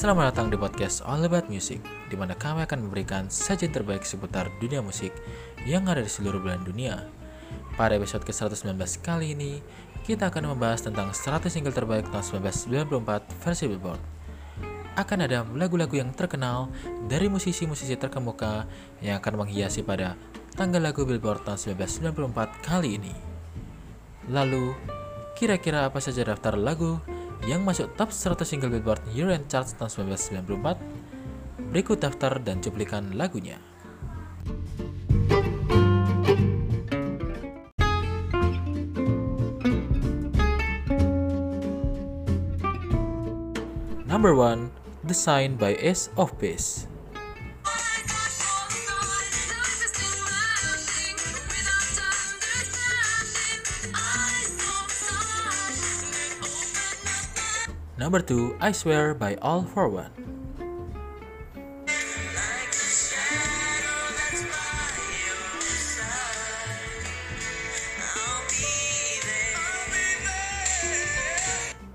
Selamat datang di podcast All About Music, di mana kami akan memberikan sajian terbaik seputar dunia musik yang ada di seluruh belahan dunia. Pada episode ke-119 kali ini, kita akan membahas tentang 100 single terbaik tahun 1994 versi Billboard. Akan ada lagu-lagu yang terkenal dari musisi-musisi terkemuka yang akan menghiasi pada tanggal lagu Billboard tahun 1994 kali ini. Lalu, kira-kira apa saja daftar lagu yang masuk top 100 single Billboard Year End Charts tahun 1994? Berikut daftar dan cuplikan lagunya. Number 1, The Sign by Ace of Base. Number 2, I Swear by All-4-One.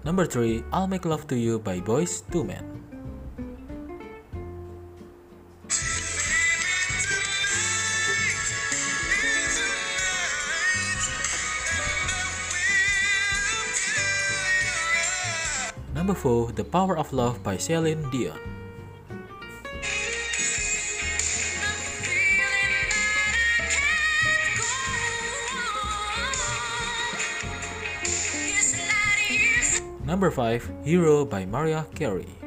Number 3, I'll Make Love to You by Boyz II Men. Number 4, The Power of Love by Celine Dion. Number 5, Hero by Mariah Carey.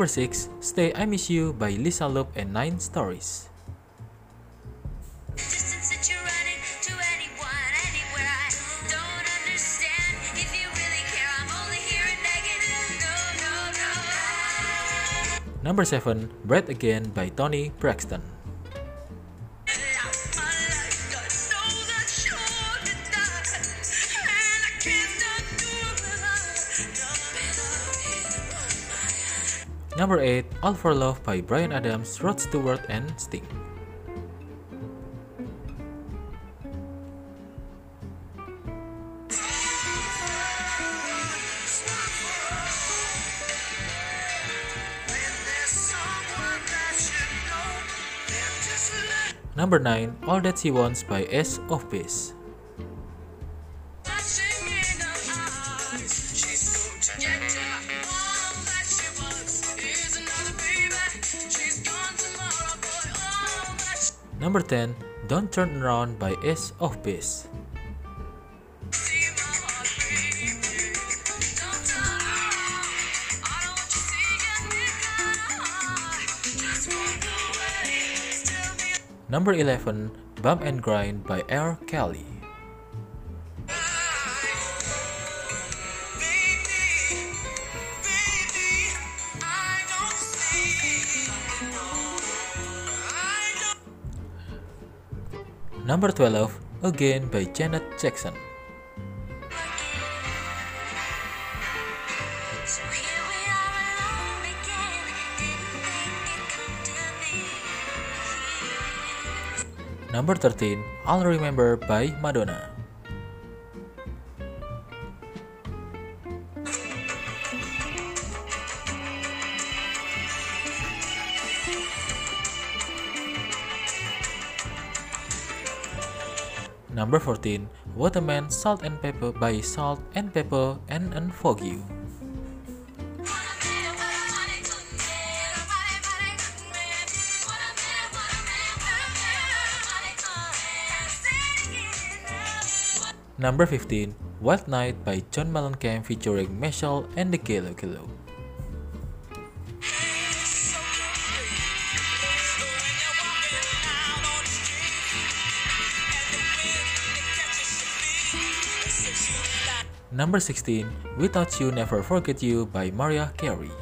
Number 6, Stay I Miss You by Lisa Loeb and Nine Stories. Number 7, Breath Again by Toni Braxton. Number 8, All for Love by Bryan Adams, Rod Stewart, and Sting. Number 9, All That She Wants by Ace of Base. Number 10, Don't Turn Around by Ace of Base. Number 11, Bump and Grind by R. Kelly. Number 12, Again by Janet Jackson. So here we are alone again. Didn't think it come to me. Number 13, I'll Remember by Madonna. Number 14, What a Man, Salt and Pepper by Salt and Pepper and En Vogue. Number 15, Wild Night by John Mellencamp featuring Michelle and the Kilo Kilo. Number 16, Without You Never Forget You by Mariah Carey.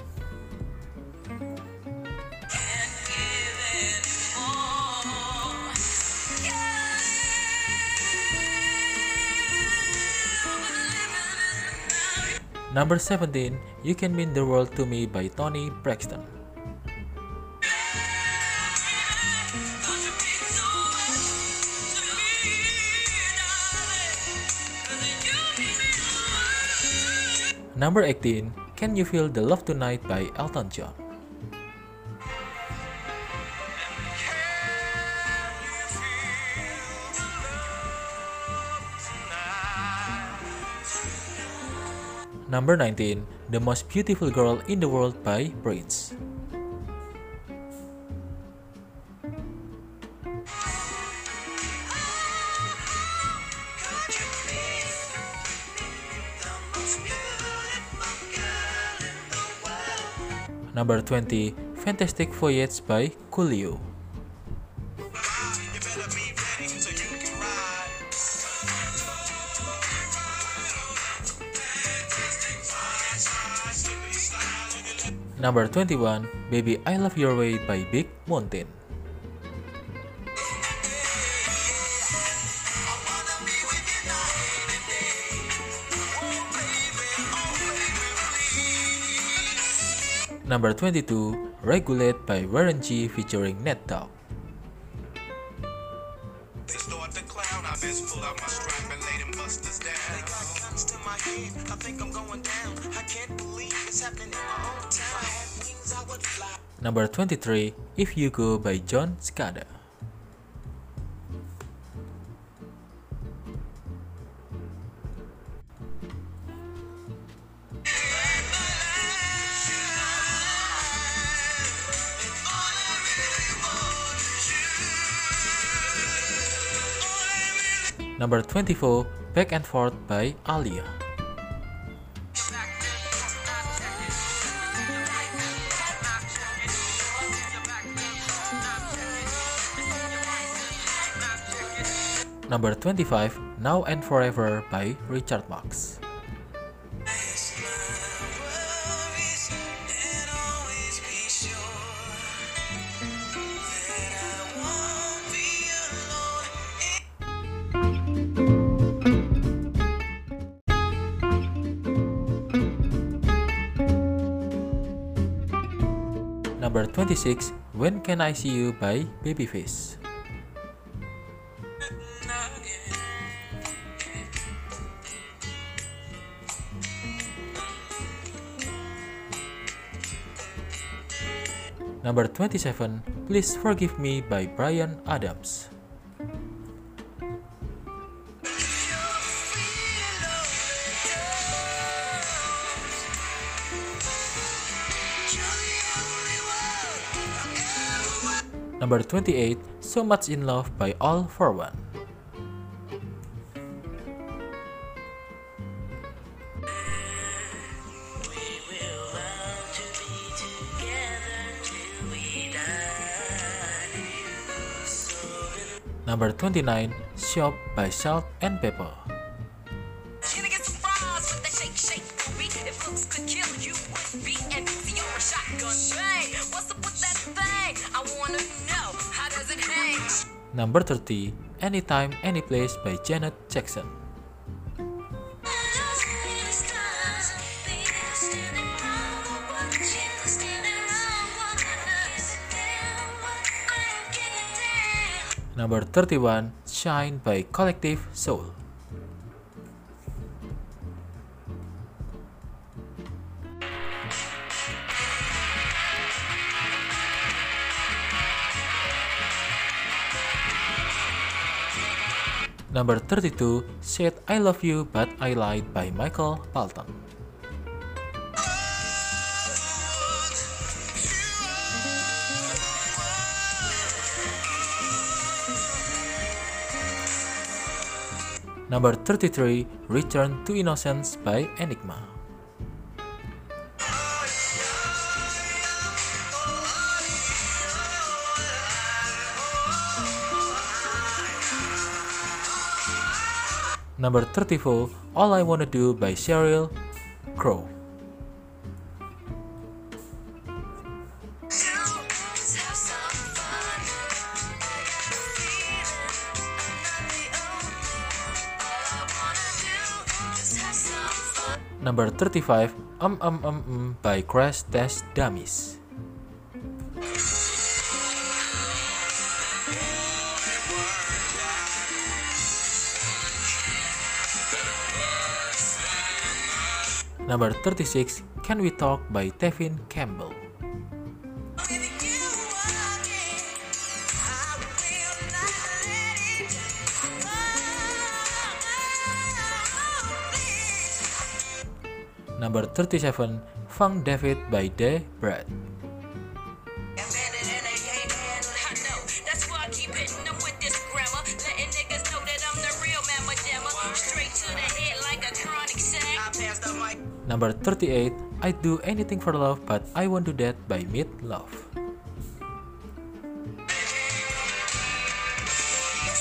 Number 17, You Can Mean the World to Me by Toni Braxton. Number 18, Can You Feel the Love Tonight by Elton John. Number 19, The Most Beautiful Girl in the World by Prince. Number 20, Fantastic Voyage by Coolio. Number 21, Baby I Love Your Way by Big Mountain. Own town. If I had wings, I would fly. Number 23, If You Go by Jon Secada. Number 24, Back and Forth by Aaliyah. Number 25, Now and Forever by Richard Marx. Number 26, When Can I See You by Babyface. Number 27, Please Forgive Me by Bryan Adams. Number 28, So Much in Love by All-4-One. Number 29, Shop by Salt and Pepper. Number 30, Anytime, Anyplace by Janet Jackson. Number 31, Shine by Collective Soul. Number 32, Said I Love You But I Lied by Michael Palton. Number 33, Return to Innocence by Enigma. Number 34, All I Wanna Do by Sheryl Crow. Number 35, Um Um Um Um by Crash Test Dummies. Number 36, Can We Talk by Tevin Campbell. Number 37, Funk David by De Brad. Number 38, I'd Do Anything for Love But I Won't Do That by Meat Loaf. As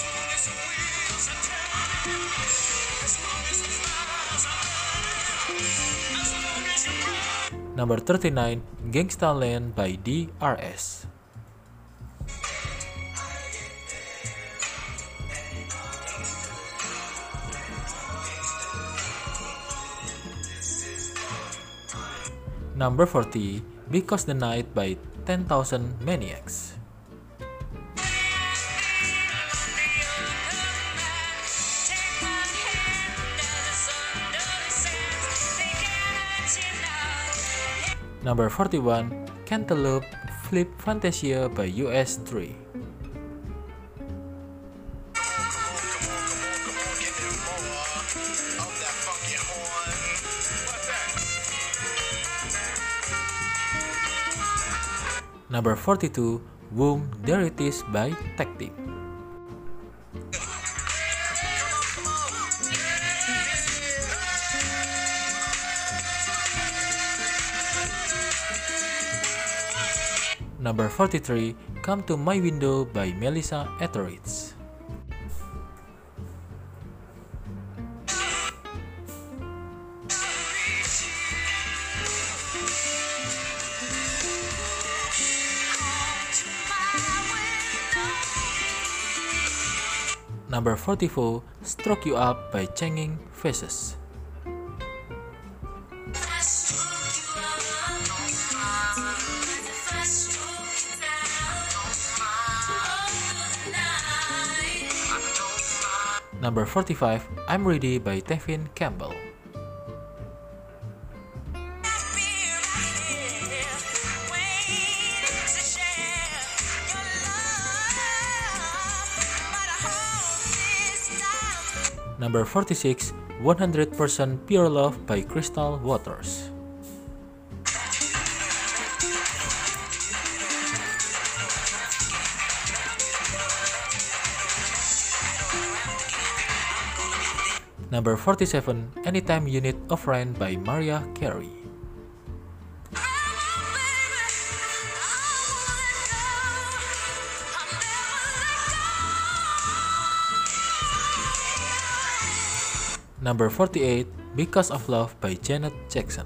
long as the wheels are turning, as long as the fires are burning, as long as you run. Number 39, Gangsta Lean by DRS. Number 40, Because the Night by 10,000 Maniacs. Number 41, Cantaloop Flip Fantasia by Us3. Number 42, Boom There It Is by Team. Number 43, Come to My Window by Melissa Etheridge. Number 44, Stroke You Up by Changing Faces. Number 45, I'm Ready by Tevin Campbell. Number 46, 100% Pure Love by Crystal Waters. Number 47, Anytime Unit of Rain by Mariah Carey. Number 48, Because of Love by Janet Jackson.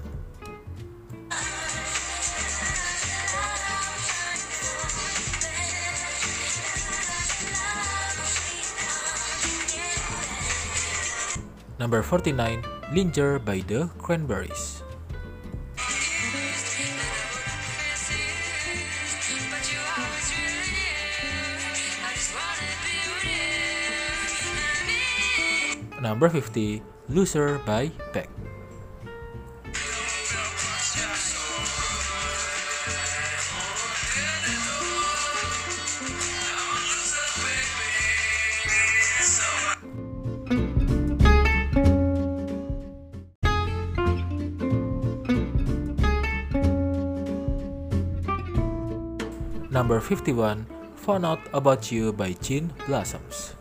Number 49, Linger by the Cranberries. Number 50, Loser by Beck. Number 51, Found Out About You by Gin Blossoms.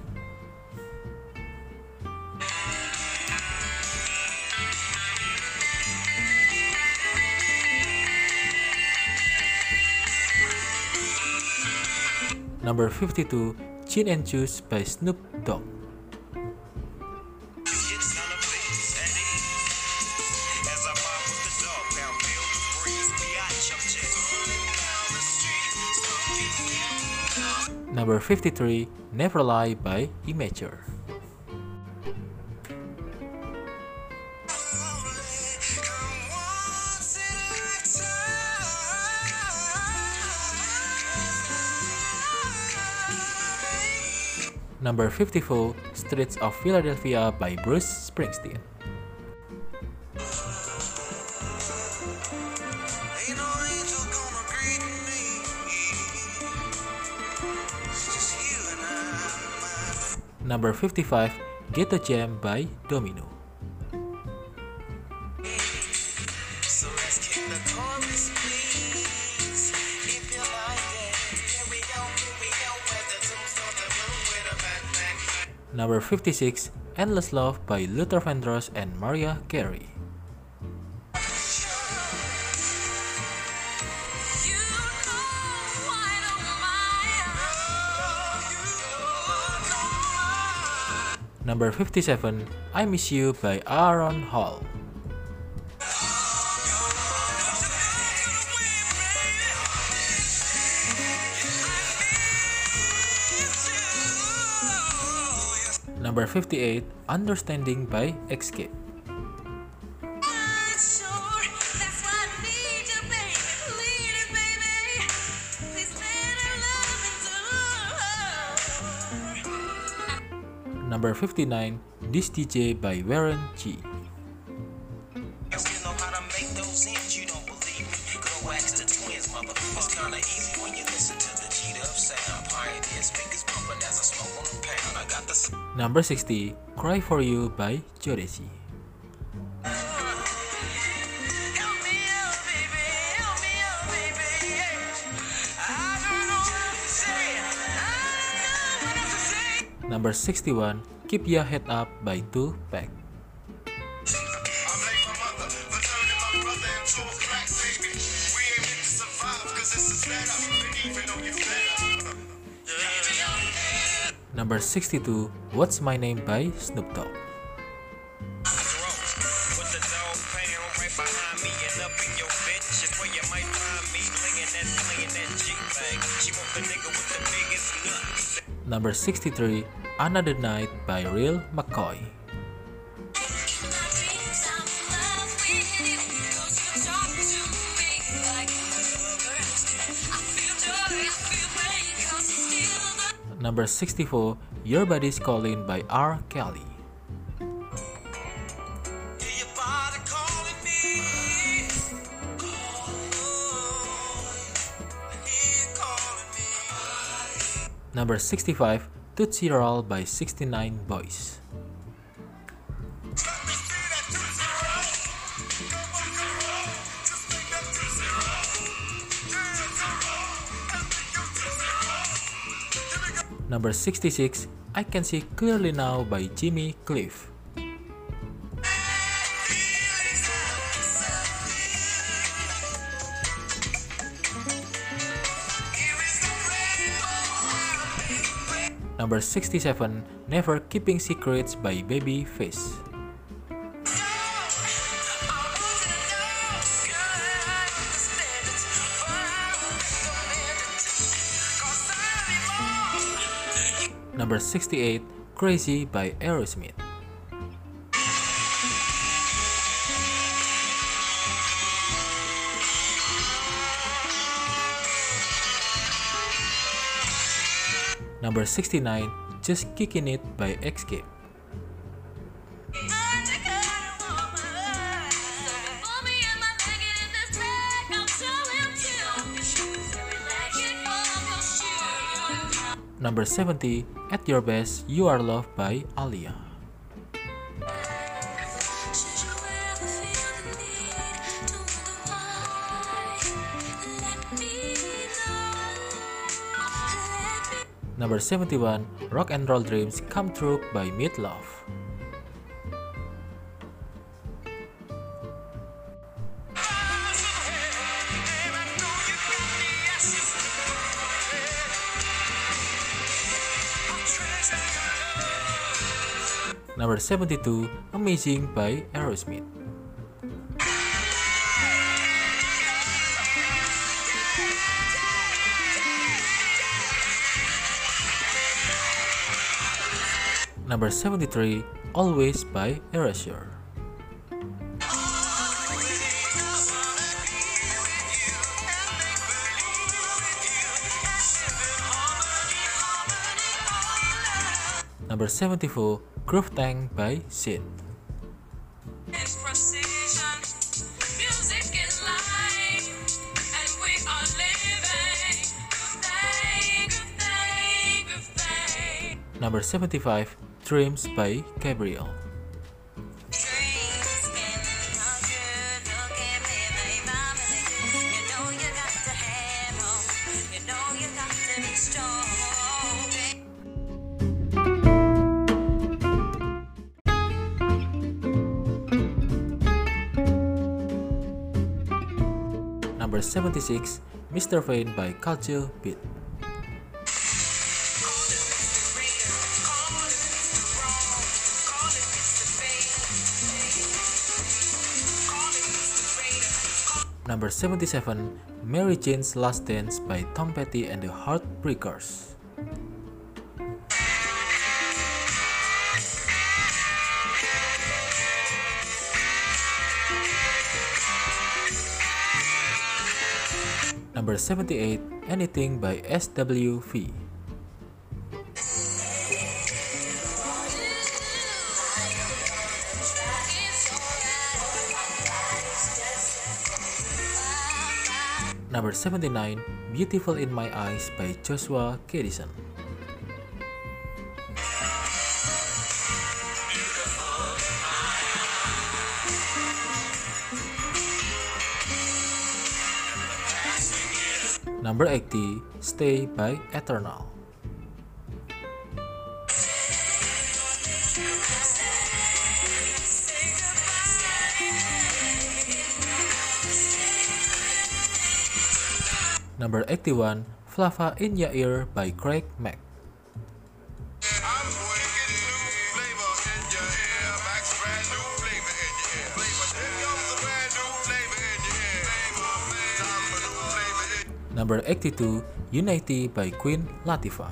Number 52, Gin and Juice by Snoop Dogg. It's none of this at ease. number 54, Streets of Philadelphia by Bruce Springsteen. Number 55, Getto Jam by Domino. Number 56, Endless Love by Luther Vandross and Mariah Carey. Number 57, I Miss You by Aaron Hall. Please let our love endure. Number 59, This DJ by Warren G. Number 60, Cry For You by Jodeci. Number 61, Keep Your Head Up by Tupac. I She want the nigga with the biggest nuts. Number 63, Another Night by Real McCoy. Number 64, Your Body's Calling by R. Kelly. Hear your body calling me. Hear you calling me. Number 65, Tootsee Roll by 69 Boyz. Number 66, I Can See Clearly Now by Jimmy Cliff. Number 67, Never Keeping Secrets by Babyface. Number 68, Crazy by Aerosmith. Number 69, Just Kicking It by Xscape. Number 70, At Your Best, You Are Loved by Aaliyah. Number 71, Rock and Roll Dreams Come True by Meatloaf. Number 72, Amazing by Aerosmith. Number 73, Always by Erasure. Number 74, Groove Tank by Sid. Number 75, Dreams by Gabriel. 1996, Mr. Vain by Culture Beat. Number 77, Mary Jane's Last Dance by Tom Petty and the Heartbreakers. Number 78, Anything by SWV. Number 79, Beautiful in My Eyes by Joshua Kadison. Number 80, Stay by Eternal. Number 81, Flava in Your Ear by Craig Mack. Number 82, Unity by Queen Latifah.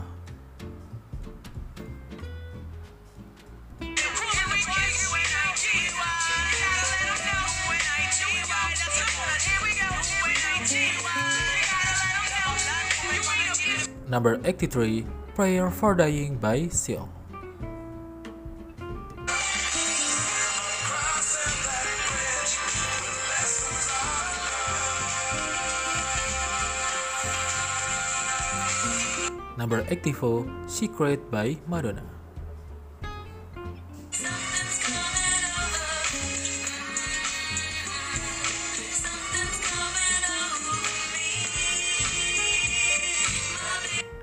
Number 83, Prayer for Dying by Seal. Number 84, Secret by Madonna.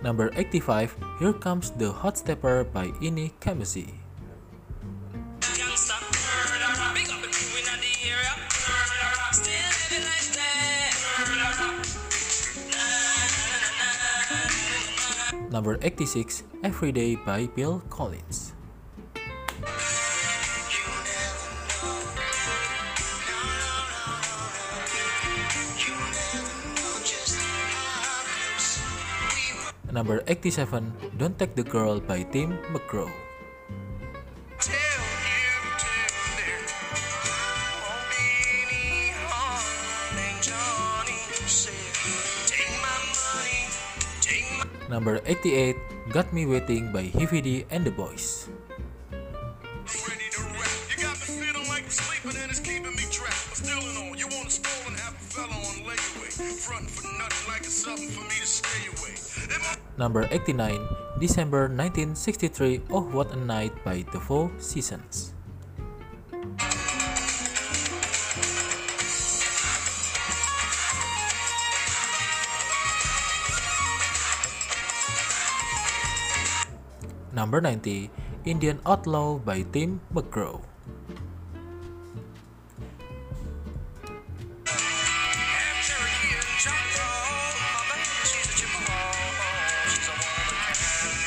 Number 85, Here Comes the Hot Stepper by Ini Kamoze. Number 86, Everyday by Phil Collins. Number 87, Don't Take the Girl by Tim McGraw. It's something for me to stay and the Boys. Number 89, December 1963, Oh What a Night by The Four Seasons. Number 90, Indian Outlaw by Tim McGraw. have Cherokee and Choctaw. My baby, she's a Chippewa. She's a one of a kind.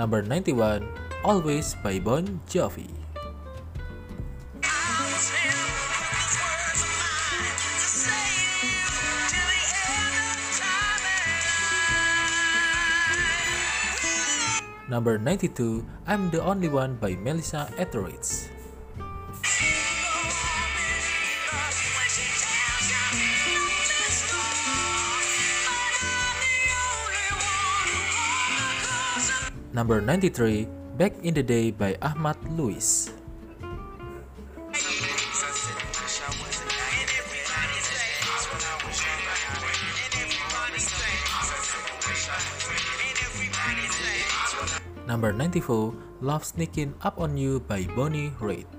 Number 91, Always by Bon Jovi. Number 92, I'm the Only One by Melissa Etheridge. Number 93, Back in the Day by Ahmad Louis. Number 94, Love Sneaking Up on You by Bonnie Raitt.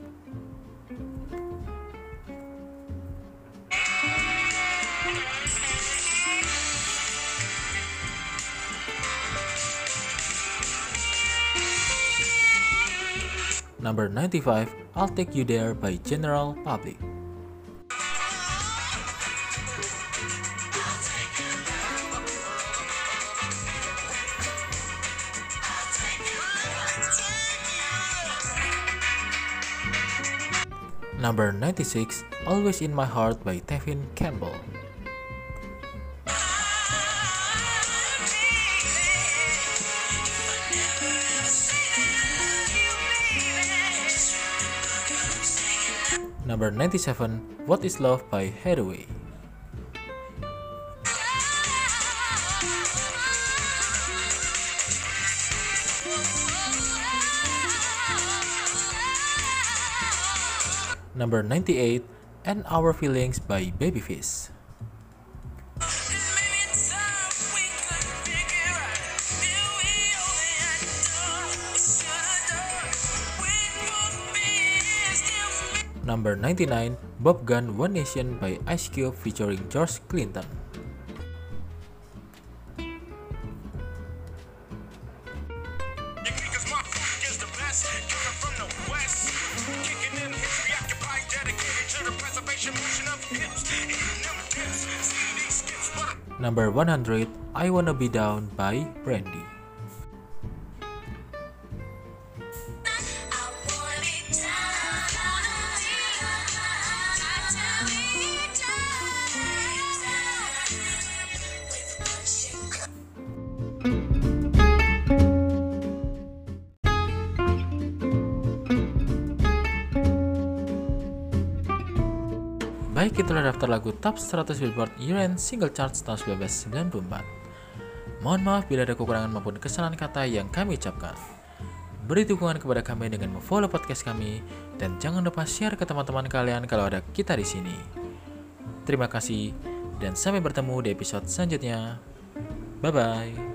Number 95, I'll Take You There by General Public. Number 96, Always in My Heart by Tevin Campbell. Number 97, What is Love by Haddaway. Number 98, And Our Feelings by Babyface. Number 99, Bop Gun One Nation by Ice Cube featuring George Clinton. Number 100, I Wanna Be Down by Brandy. Baik itulah daftar lagu top 100 Billboard Year-End Single Charts tahun 1994. Mohon maaf bila ada kekurangan maupun kesalahan kata yang kami ucapkan. Beri dukungan kepada kami dengan memfollow podcast kami dan jangan lupa share ke teman-teman kalian kalau ada kita di sini. Terima kasih dan sampai bertemu di episode selanjutnya. Bye bye.